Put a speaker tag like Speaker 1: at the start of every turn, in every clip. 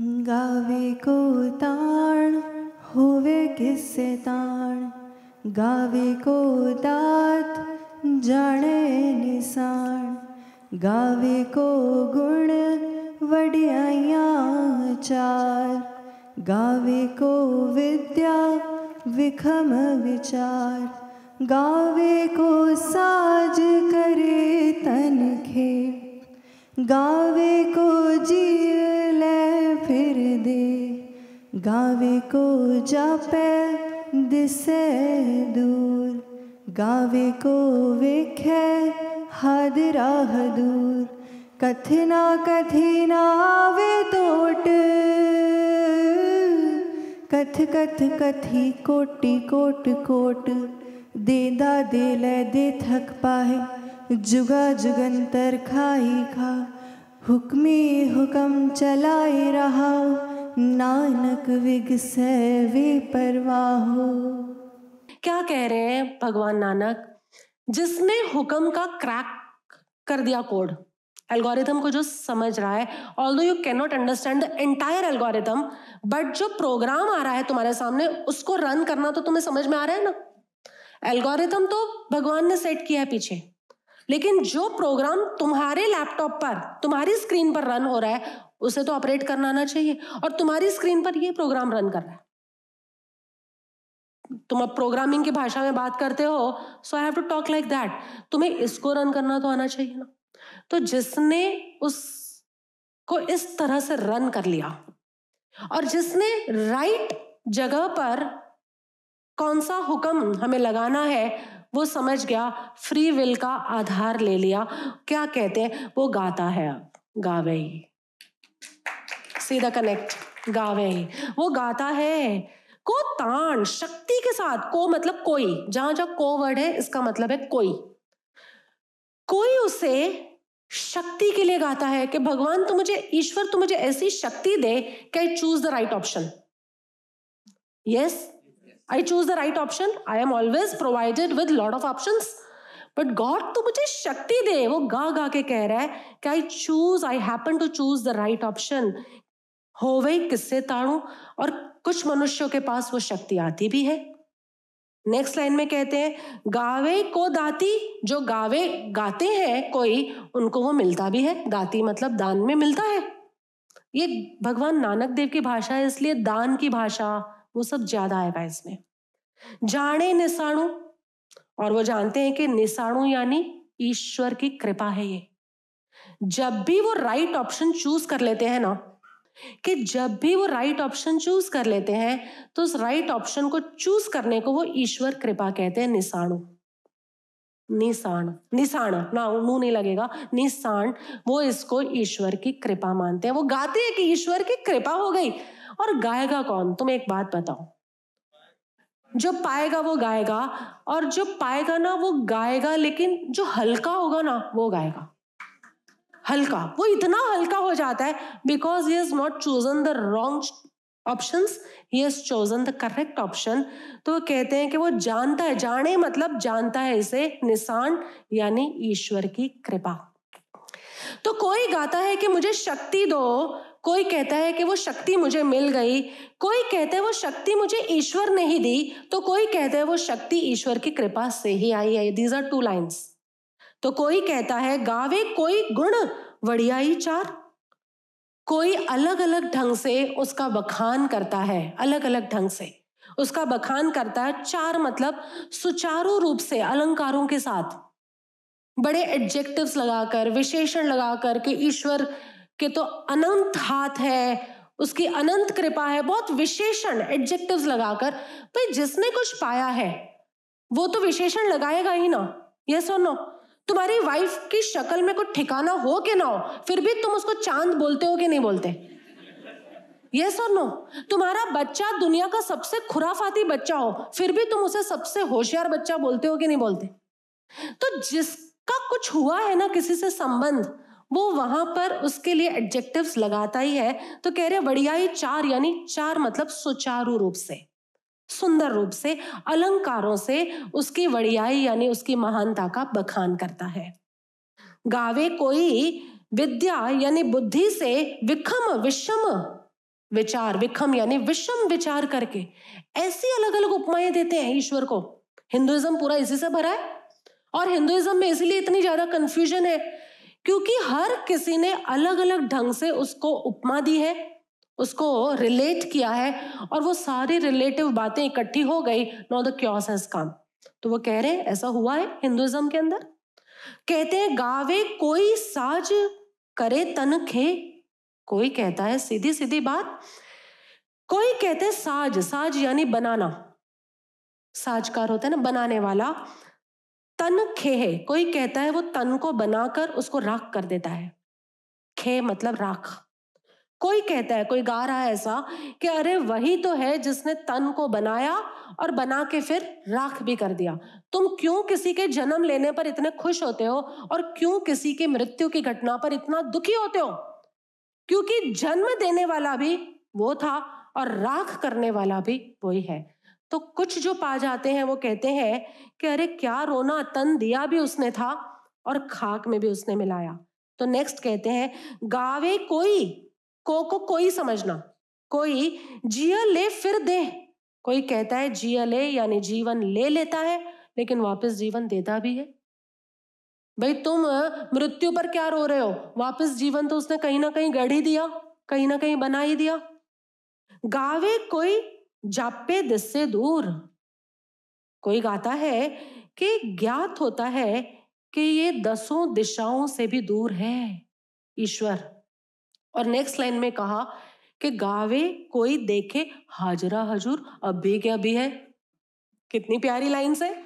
Speaker 1: गावे को ताण, होवे किससे ताण? गावे को दात जाने निशान गावे को गुण, वडियाइया चार। गावे को विद्या, विखम विचार। गावे को साज करे तन खे गावे को जीव गावे को जापे दिसे दूर, गावे को वेखे हादरा दूर। कथना कथिना आवे तोट, कथ कथ कथी कोटि कोट कोट। देदा दे ले दे थक पाए, जुगा जुगंतर खाई खा। हुक्मी हुक्म चलाए रहा। नानक विगसे वे परवाहो
Speaker 2: क्या कह रहे हैं भगवान नानक? जिसने हुक्म का क्रैक कर दिया कोड एल्गोरिथम को जो समझ रहा है although you can not understand the entire algorithm but जो प्रोग्राम आ रहा है तुम्हारे सामने, उसको रन करना तो तुम्हें समझ में आ रहा है ना? एल्गोरिथम तो भगवान ने सेट किया है पीछे। लेकिन जो प्रोग्राम तुम्हारे लैपटॉप पर, तुम्हारी स्क्रीन पर रन हो रहा है उसे तो ऑपरेट करना आना चाहिए। और तुम्हारी स्क्रीन पर ये प्रोग्राम रन कर रहा है। तुम अब प्रोग्रामिंग की भाषा में बात करते हो so I have to talk like that तुम्हें इसको रन करना तो आना चाहिए ना। तो जिसने उस, को इस तरह से रन कर लिया, और जिसने राइट जगह पर कौन सा हुक्म हमें लगाना है, वो समझ गया फ्री विल का आधार ले लिया। क्या कहते हैं? वो गाता है, गावे ही। सीधा कनेक्ट गावे वो गाता है, को तान, शक्ति के साथ, को मतलब कोई। जहाँ जहाँ को वर्ड है, इसका मतलब है कोई। कोई उसे शक्ति के लिए गाता है कि भगवान, तू मुझे, ईश्वर, तू मुझे ऐसी शक्ति दे कि I choose the right option yes I choose the right option I am always provided with lot of option but God तो मुझे शक्ति दे। वो गा गा के कह रहा है कि I choose I happen to choose the right option हो वही किससे ताड़ू और कुछ मनुष्यों के पास वो शक्ति आती भी है। नेक्स्ट लाइन में कहते हैं, गावे को दाती, जो गावे, गाते हैं कोई, उनको वो मिलता भी है। दाती मतलब दान में मिलता है। ये भगवान नानक देव की भाषा है, इसलिए दान की भाषा, वो सब ज़्यादा आएगा इसमें जाने निशाणु और वो जानते हैं कि निशाणु यानी ईश्वर की कृपा है ये। जब भी वो राइट ऑप्शन चूज़ कर लेते हैं ना कि जब भी वो राइट ऑप्शन चूज़ कर लेते हैं तो उस राइट ऑप्शन को चूज़ करने को वो ईश्वर कृपा कहते हैं निशाणु निशाण निशाण ना, मुँह नहीं लगेगा। निशाण वो इसको ईश्वर की कृपा मानते हैं। वो गाते हैं कि ईश्वर की कृपा हो गई। और गाएगा कौन? तुम एक बात बताओ। जो पाएगा वो गाएगा, और जो पाएगा ना वो गाएगा, लेकिन जो हल्का होगा ना वो गाएगा। हल्का, वो इतना हल्का हो जाता है because he has not chosen the wrong option he has chosen the correct option तो कहते हैं कि वो जानता है, जाने मतलब जानता है इसे निशान, यानी ईश्वर की कृपा। तो कोई गाता है कि मुझे शक्ति दो, कोई कहता है कि वो शक्ति मुझे मिल गई, कोई कहता है वो शक्ति मुझे ईश्वर ने ही दी तो कोई कहता है वो शक्ति ईश्वर की कृपा से ही आई है। दीज आर टू लाइन्स तो कोई कहता है, गावे कोई गुण, वड़ियाई चार। कोई अलग अलग ढंग से उसका बखान करता है अलग अलग ढंग से। उसका बखान करता है, चार मतलब सुचारू रूप से, अलंकारों के साथ। बड़े एडजेक्टिव्स लगाकर, विशेषण लगाकर कि ईश्वर के तो अनंत हाथ है, उसकी अनंत कृपा है, बहुत विशेषण एडजेक्टिव्स लगाकर, भाई जिसने कुछ पाया है, वो तो विशेषण लगाएगा ही ना, ये सुनो। तुम्हारी वाइफ की शक्ल में कुछ ठिकाना हो कि ना हो, फिर भी तुम उसको चाँद बोलते हो कि नहीं बोलते? ये सर नो तुम्हारा बच्चा दुनिया का सबसे खुराफाती बच्चा हो, फिर भी तुम उसे सबसे होशियार बच्चा बोलते हो कि नहीं बोलते? तो जिसका कुछ हुआ है ना किसी से संबंध, वो वहाँ पर उसके लिए एडजेक्टिव्स लगाता ही है। तो कह रहे बढ़िया ही चार, यानी चार मतलब सुचारू रूप से। सुंदर रूप से, अलंकारों से उसकी वड़ियाई यानी उसकी महानता का बखान करता है। गावे कोई विद्या यानी बुद्धि से विखम, विषम विचार, विखम यानी विषम विचार करके ऐसी अलग अलग उपमाएँ देते हैं ईश्वर को। हिंदुइज्म पूरा इसी से भरा है और हिंदुइज्म में इसलिए इतनी ज़्यादा कंफ्यूजन है क्योंकि हर किसी ने अलग अलग ढंग से उसको उपमा दी है। उसको रिलेट किया है और वो सारी रिलेटिव बातें इकट्ठी हो गई। No the chaos has come तो वो कह रहे हैं, ऐसा हुआ है हिंदुइज्म के अंदर? कहते हैं, गावे कोई साज करे तन खे। कोई कहता है सीधी सीधी बात। कोई कहते हैं, साज साज यानी बनाना। साजकार होता है ना, बनाने वाला। तन खे है। कोई कहता है, वो तन को बनाकर उसको राख कर देता है। खे मतलब राख। कोई कहता है, कोई गा रहा है ऐसा कि अरे वही तो है जिसने तन को बनाया और बना के फिर राख भी कर दिया। तुम क्यों किसी के जन्म लेने पर इतने खुश होते हो और क्यों किसी की मृत्यु की घटना पर इतना दुखी होते हो? क्योंकि जन्म देने वाला भी वो था और राख करने वाला भी वही है। तो कुछ जो पा जाते हैं वो कहते हैं कि अरे क्या रोना तन दिया भी उसने था और खाक में भी उसने मिलाया। तो नेक्स्ट कहते हैं, गावे कोई को को कोई समझना। कोई जिया ले फिर दे। कोई कहता है जिया ले, यानी जीवन ले लेता है, लेकिन वापस जीवन देता भी है। भाई तुम मृत्यु पर क्या रो रहे हो? वापस जीवन तो उसने कहीं ना कहीं गढ़ दिया, कहीं ना कहीं बना ही दिया। गावे कोई, जापे दिस से दूर। कोई गाता है कि ज्ञात होता है कि ये दसों दिशाओं से भी दूर है। ईश्वर। और नेक्स्ट लाइन में कहा कि गावे कोई देखे, हाजरा हजूर अब भी क्या भी है? कितनी प्यारी लाइन से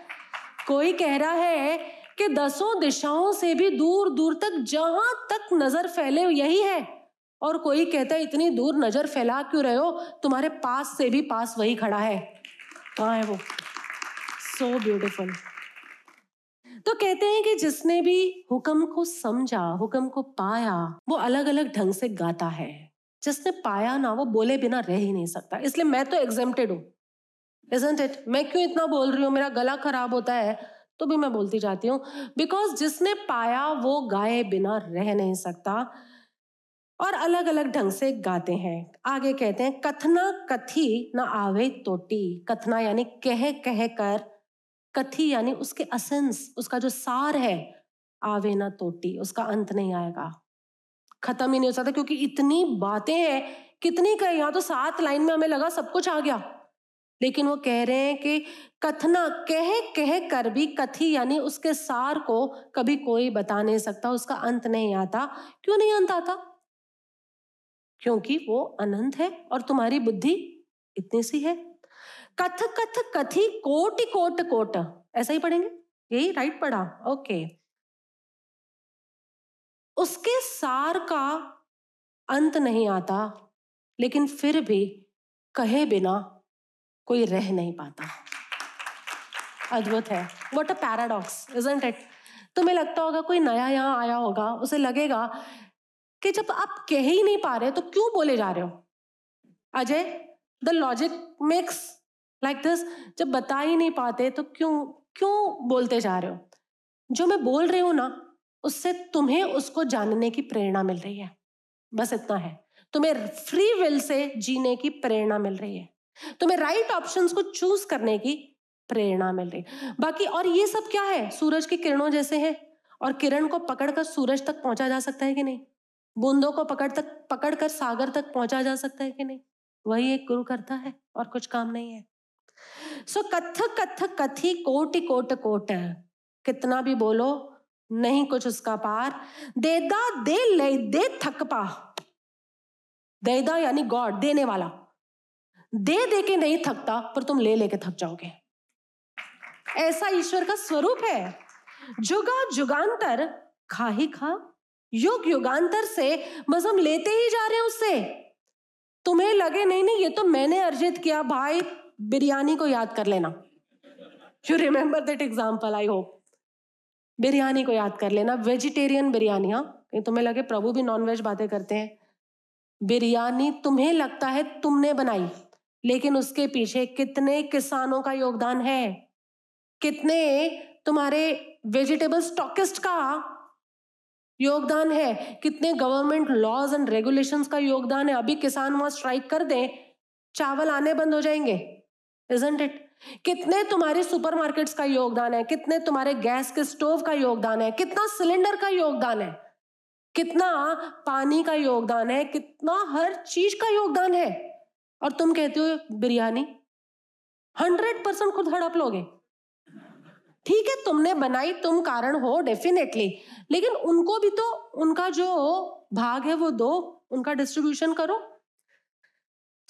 Speaker 2: कोई कह रहा है कि दसों दिशाओं से भी दूर दूर तक, जहाँ तक नज़र फैले, यही है। और कोई कहता है, इतनी दूर नज़र फैला क्यों रहे हो? तुम्हारे पास से भी पास वही खड़ा है। कहा है वो? सो so ब्यूटिफुल तो कहते हैं कि जिसने भी हुक्म को समझा, हुक्म को पाया, वो अलग अलग ढंग से गाता है। जिसने पाया ना, वो बोले बिना रह ही नहीं सकता। इसलिए मैं तो एग्जेम्प्टेड हूँ। इट मैं क्यों इतना बोल रही हूँ? मेरा गला खराब होता है तो भी मैं बोलती जाती हूँ। बिकॉज़ जिसने पाया, वो गाए बिना रह नहीं सकता। और अलग अलग ढंग से गाते हैं। आगे कहते हैं, कथना कथी ना आवे तोटी। कथना यानी कह कह कर कथी यानी उसके असेंस उसका जो सार है, आवे ना तोटी, उसका अंत नहीं आएगा। खत्म ही नहीं हो सकता क्योंकि इतनी बातें हैं, कितनी कही, यहाँ तो सात लाइन में हमें लगा सब कुछ आ गया। लेकिन वो कह रहे हैं कि कथना, कह कह कर भी कथी यानी उसके सार को कभी कोई बता नहीं सकता, उसका अंत नहीं आता। क्यों नहीं अंत आता? क्योंकि वो अनंत है और तुम्हारी बुद्धि इतनी सी है। कथ कथ कथी, कोटि कोट कोट। ऐसा ही पढ़ेंगे? यही राइट पढ़ा? ओके उसके सार का अंत नहीं आता, लेकिन फिर भी कहे बिना कोई रह नहीं पाता। अद्भुत है। What a paradox isn't it तुम्हें लगता होगा कोई नया यहाँ आया होगा, उसे लगेगा कि जब आप कह ही नहीं पा रहे तो क्यों बोले जा रहे हो? Ajay the logic makes like like this जब बता ही नहीं पाते तो क्यों क्यों बोलते जा रहे हो? जो मैं बोल रही हूँ ना, उससे तुम्हें उसको जानने की प्रेरणा मिल रही है। बस इतना है। तुम्हें फ्री विल से जीने की प्रेरणा मिल रही है। तुम्हें राइट ऑप्शंस को चूज़ करने की प्रेरणा मिल रही है। बाकी और ये सब क्या है? सूरज की किरणों जैसे है? और किरण को पकड़कर सूरज तक पहुँचा जा सकता है कि नहीं? बूंदों को पकड़ तक, पकड़कर सागर तक पहुँचा जा सकता है कि नहीं? वही एक गुरु करता है और कुछ काम नहीं है। सो कथ कथ कथी, कोटि, कोट कोट कितना भी बोलो, नहीं कुछ उसका पार। देदा दे ले, दे थकपा देदा यानी गॉड, देने वाला। दे दे के नहीं थकता, पर तुम ले, लेके थक जाओगे। ऐसा ईश्वर का स्वरूप है। जुगा, जुगांतर, खा ही खा। युग, युगांतर से बस हम लेते ही जा रहे हैं उससे। तुम्हें लगे, नहीं नहीं, ये तो मैंने अर्जित किया, भाई। बिरयानी को याद कर लेना। You remember that example I hope biryani को याद कर लेना। वेजिटेरियन बिरयानी हाँ। तुम्हें लगे प्रभु भी नॉनवेज बातें करते हैं। बिरयानी तुम्हें लगता है तुमने बनाई, लेकिन उसके पीछे कितने किसानों का योगदान है? कितने तुम्हारे वेजिटेबल स्टॉकिस्ट का योगदान है? कितने गवर्नमेंट लॉज एंड रेगुलेशंस का योगदान है? अभी किसान वहाँ स्ट्राइक कर दें, चावल आने बंद हो जाएँगे। इजंट इट कितने तुम्हारे सुपरमार्केट्स का योगदान है? कितने तुम्हारे गैस के स्टोव का योगदान है? कितना सिलेंडर का योगदान है? कितना पानी का योगदान है? कितना हर चीज़ का योगदान है? और तुम कहते हो, बिरयानी? हंड्रेड परसेंट खुद हड़प लोगे। ठीक है, तुमने बनाई, तुम कारण हो डेफिनेटली लेकिन उनको भी तो उनका जो भाग है वो दो, उनका डिस्ट्रीब्यूशन करो।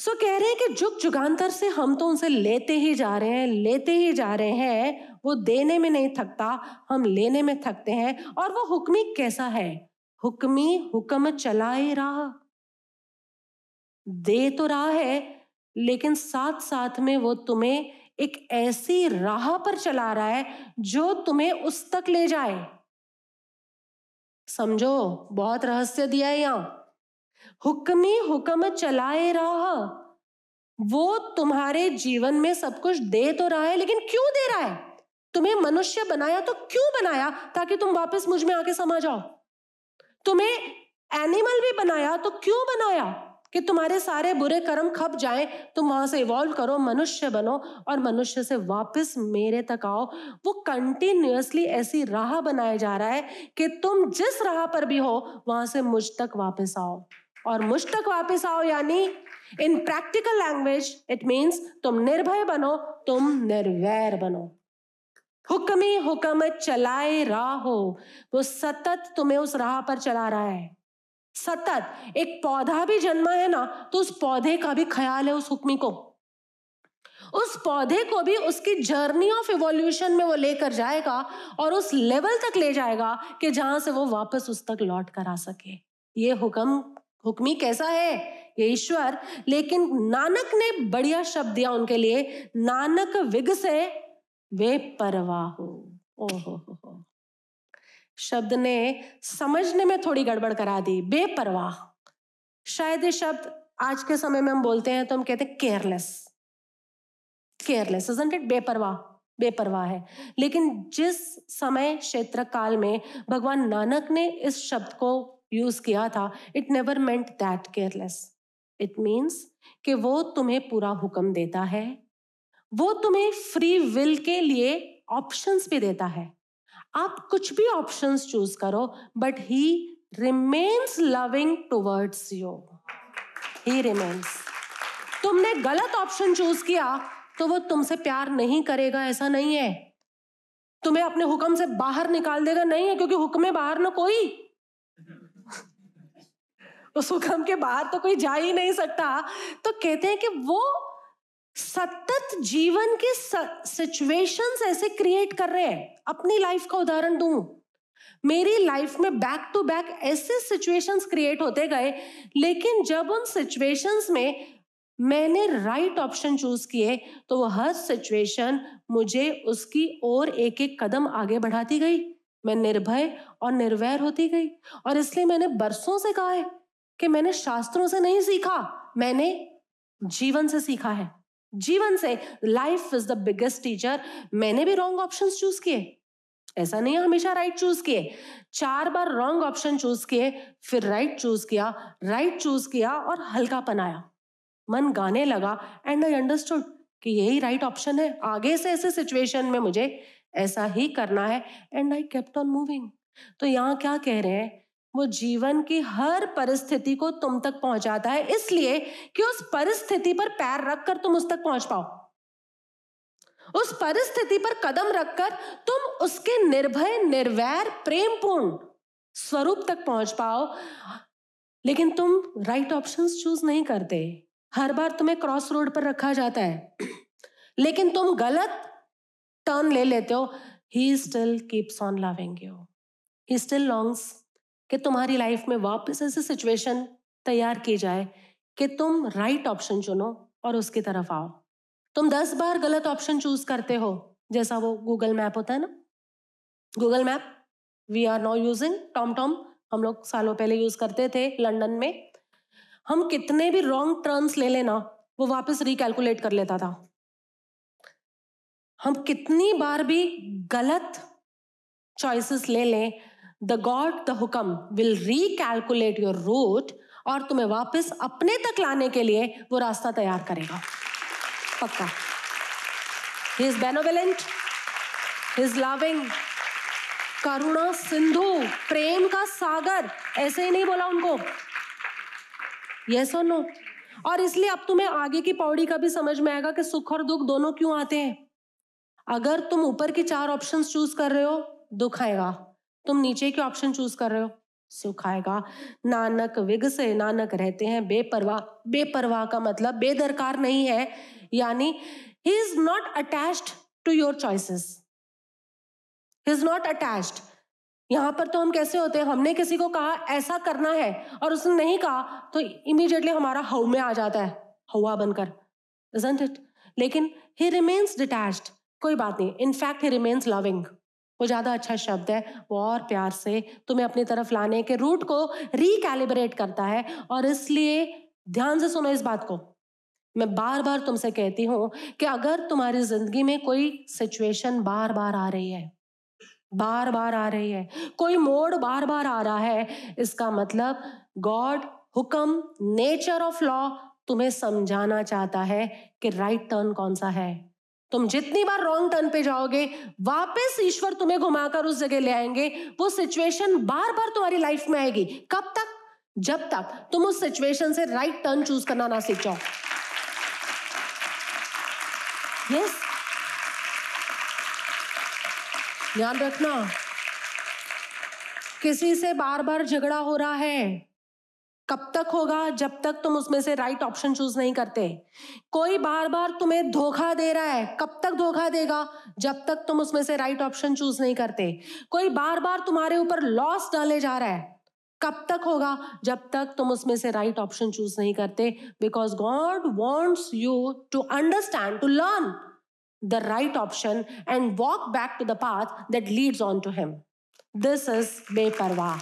Speaker 2: सो कह रहे हैं कि जुग जुगांतर से हम तो उनसे लेते ही जा रहे हैं, लेते ही जा रहे हैं, वो देने में नहीं थकता, हम लेने में थकते हैं। और वो हुक्मी कैसा है? हुक्मी हुक्म चलाए रहा। दे तो रहा है, लेकिन साथ साथ में वो तुम्हें एक ऐसी राह पर चला रहा है, जो तुम्हें उस तक ले जाए। समझो, बहुत रहस्य दिया है यहाँ। हुक्मी हुक्म चलाए रहा। वो तुम्हारे जीवन में सब कुछ दे तो रहा है, लेकिन क्यों दे रहा है? तुम्हें मनुष्य बनाया तो क्यों बनाया ताकि तुम वापस मुझमें आके समा जाओ? तुम्हें एनिमल भी बनाया तो क्यों बनाया कि तुम्हारे सारे बुरे कर्म खप जाएँ? तुम वहाँ से इवॉल्व करो, मनुष्य बनो और मनुष्य से वापस मेरे तक आओ। वो कंटिन्यूसली ऐसी राह बनाया जा रहा है कि तुम जिस राह पर भी हो, वहाँ से मुझ तक वापस आओ। और मुझ तक वापस आओ, यानी in practical language it means तुम निर्भय बनो, तुम निर्वैर बनो। हुक्मी हुक्म चलाए राहो, वो सतत तुम्हें उस राह पर चला रहा है। सतत, एक पौधा भी जन्मा है ना तो उस पौधे का भी ख्याल है उस हुक्मी को। उस पौधे को भी उसकी जर्नी ऑफ़ इवोल्यूशन में वो लेकर जाएगा और उस लेवल तक ले जाएगा कि जहाँ से वो वापस उस तक लौट कर आ सके। ये हुक्म हुक्मी कैसा है? ये ईश्वर, लेकिन नानक ने बढ़िया शब्द दिया उनके लिए। नानक विग से वे परवाह हो। शब्द ने समझने में थोड़ी गड़बड़ करा दी। बेपरवाह। शायद ये शब्द आज के समय में हम बोलते हैं तो हम कहते हैं केयरलेस। केयरलेस इट बेपरवाह बेपरवाह है। लेकिन जिस समय क्षेत्र काल में भगवान नानक ने इस शब्द को यूज़ किया था it never meant that careless it means कि वो तुम्हें पूरा हुक्म देता है, वो तुम्हें फ्री विल के लिए ऑप्शंस भी देता है। आप कुछ भी ऑप्शंस चूज़ करो but he remains loving towards you he remains तुमने गलत ऑप्शन चूज़ किया तो वो तुमसे प्यार नहीं करेगा, ऐसा नहीं है। तुम्हें अपने हुक्म से बाहर निकाल देगा, नहीं है, क्योंकि हुक्म बाहर ना कोई। उस हुक्म के बाहर तो कोई जा ही नहीं सकता। तो कहते हैं कि वो सतत जीवन के सिचुएशंस ऐसे क्रिएट कर रहे हैं। अपनी लाइफ का उदाहरण दूँ। मेरी लाइफ में बैक टू बैक ऐसे सिचुएशंस क्रिएट होते गए, लेकिन जब उन सिचुएशंस में मैंने राइट ऑप्शन चूज़ किए तो वो हर सिचुएशन मुझे उसकी ओर एक एक कदम आगे बढ़ाती गई। मैं निर्भय और निर्वैर होती गई। और इसलिए मैंने बरसों से कहा है कि मैंने शास्त्रों से नहीं सीखा, मैंने जीवन से सीखा है। जीवन से life is the biggest teacher मैंने भी रॉन्ग ऑप्शन चूज़ किए। ऐसा नहीं है हमेशा राइट चूज़ किए। चार बार रॉन्ग ऑप्शन चूज़ किए, फिर राइट चूज़ किया राइट चूज़ किया और हल्का पनाया। मन गाने लगा एंड आई अंडरस्टूड कि यही राइट ऑप्शन है। आगे से ऐसे सिचुएशन में मुझे ऐसा ही करना है and I kept on moving तो यहाँ क्या कह रहे हैं? वो जीवन की हर परिस्थिति को तुम तक पहुंचाता है। इसलिए कि उस परिस्थिति पर पैर रखकर तुम उस तक पहुँच पाओ। उस परिस्थिति पर कदम रखकर तुम उसके निर्भय, निर्वैर, प्रेमपूर्ण स्वरूप तक पहुँच पाओ। लेकिन तुम राइट ऑप्शंस चूज़ नहीं करते। हर बार तुम्हें क्रॉस रोड पर रखा जाता है। लेकिन तुम गलत टर्न ले लेते हो। He still keeps on loving you he still longs कि तुम्हारी लाइफ में वापस ऐसी सिचुएशन तैयार की जाए कि तुम राइट ऑप्शन चुनो और उसकी तरफ़ आओ। तुम दस बार गलत ऑप्शन चूज़ करते हो, जैसा वो गूगल मैप होता है ना? Google map we are now using TomTom हम लोग सालों पहले यूज़ करते थे लंदन में। हम कितने भी रॉन्ग टर्न्स ले लेना, वो वापस रिकैलकुलेट कर लेता था। हम कितनी बार भी गलत चॉइसेस ले लें द गॉड द हुक्म विल रिकैलकुलेट योर रूट और तुम्हें वापस अपने तक लाने के लिए वो रास्ता तैयार करेगा। पक्का। ही बेनोवेलेंट ही लविंग करुणा, सिंधु, प्रेम का सागर, ऐसे ही नहीं बोला उनको। यस और नो और इसलिए अब तुम्हें आगे की पौड़ी का भी समझ में आएगा कि सुख और दुख दोनों क्यों आते हैं। अगर तुम ऊपर की चार ऑप्शंस चूज़ कर रहे हो, दुख आएगा। तुम नीचे के ऑप्शन चूज़ कर रहे हो। सुख आएगा नानक विग से नानक रहते हैं। बेपरवाह बेपरवाह का मतलब बेदरकार नहीं है। यानी he is not attached to your choices he is not attached यहाँ पर तो हम कैसे होते हैं? हमने किसी को कहा, ऐसा करना है। और उसने नहीं कहा तो इमीडिएटली हमारा हव में आ जाता है। हवा बनकर। इट लेकिन ही रिमेन्स डिटैच्ड कोई बात नहीं। इनफैक्ट ही रिमेन्स लविंग वो ज़्यादा अच्छा शब्द है, वो और प्यार से तुम्हें अपनी तरफ़ लाने के रूट को रिकैलिब्रेट करता है और इसलिए ध्यान से सुनो इस बात को। मैं बार बार तुमसे कहती हूँ कि अगर तुम्हारी ज़िंदगी में कोई सिचुएशन बार बार आ रही है बार बार आ रही है, कोई मोड़ बार बार आ रहा है, इसका मतलब गॉड हुक्म नेचर ऑफ़ लॉ तुम्हें समझाना चाहता है कि राइट टर्न कौन सा है। तुम जितनी बार रॉन्ग टर्न पे जाओगे वापस ईश्वर तुम्हें घुमाकर उस जगह ले आएँगे। वो सिचुएशन बार बार तुम्हारी लाइफ में आएगी। कब तक? जब तक तुम उस सिचुएशन से राइट टर्न चूज़ करना ना सीख जाओ। यस ध्यान रखना किसी से बार बार झगड़ा हो रहा है कब तक होगा, जब तक तुम उसमें से राइट ऑप्शन चूज़ नहीं करते। कोई बार बार तुम्हें धोखा दे रहा है, कब तक धोखा देगा? जब तक तुम उसमें से राइट ऑप्शन चूज़ नहीं करते। कोई बार बार तुम्हारे ऊपर लॉस डाले जा रहा है, कब तक होगा? जब तक तुम उसमें से राइट ऑप्शन चूज़ नहीं करते because God wants you to understand to learn the right option and walk back to the path that leads on to him this is बेपरवाह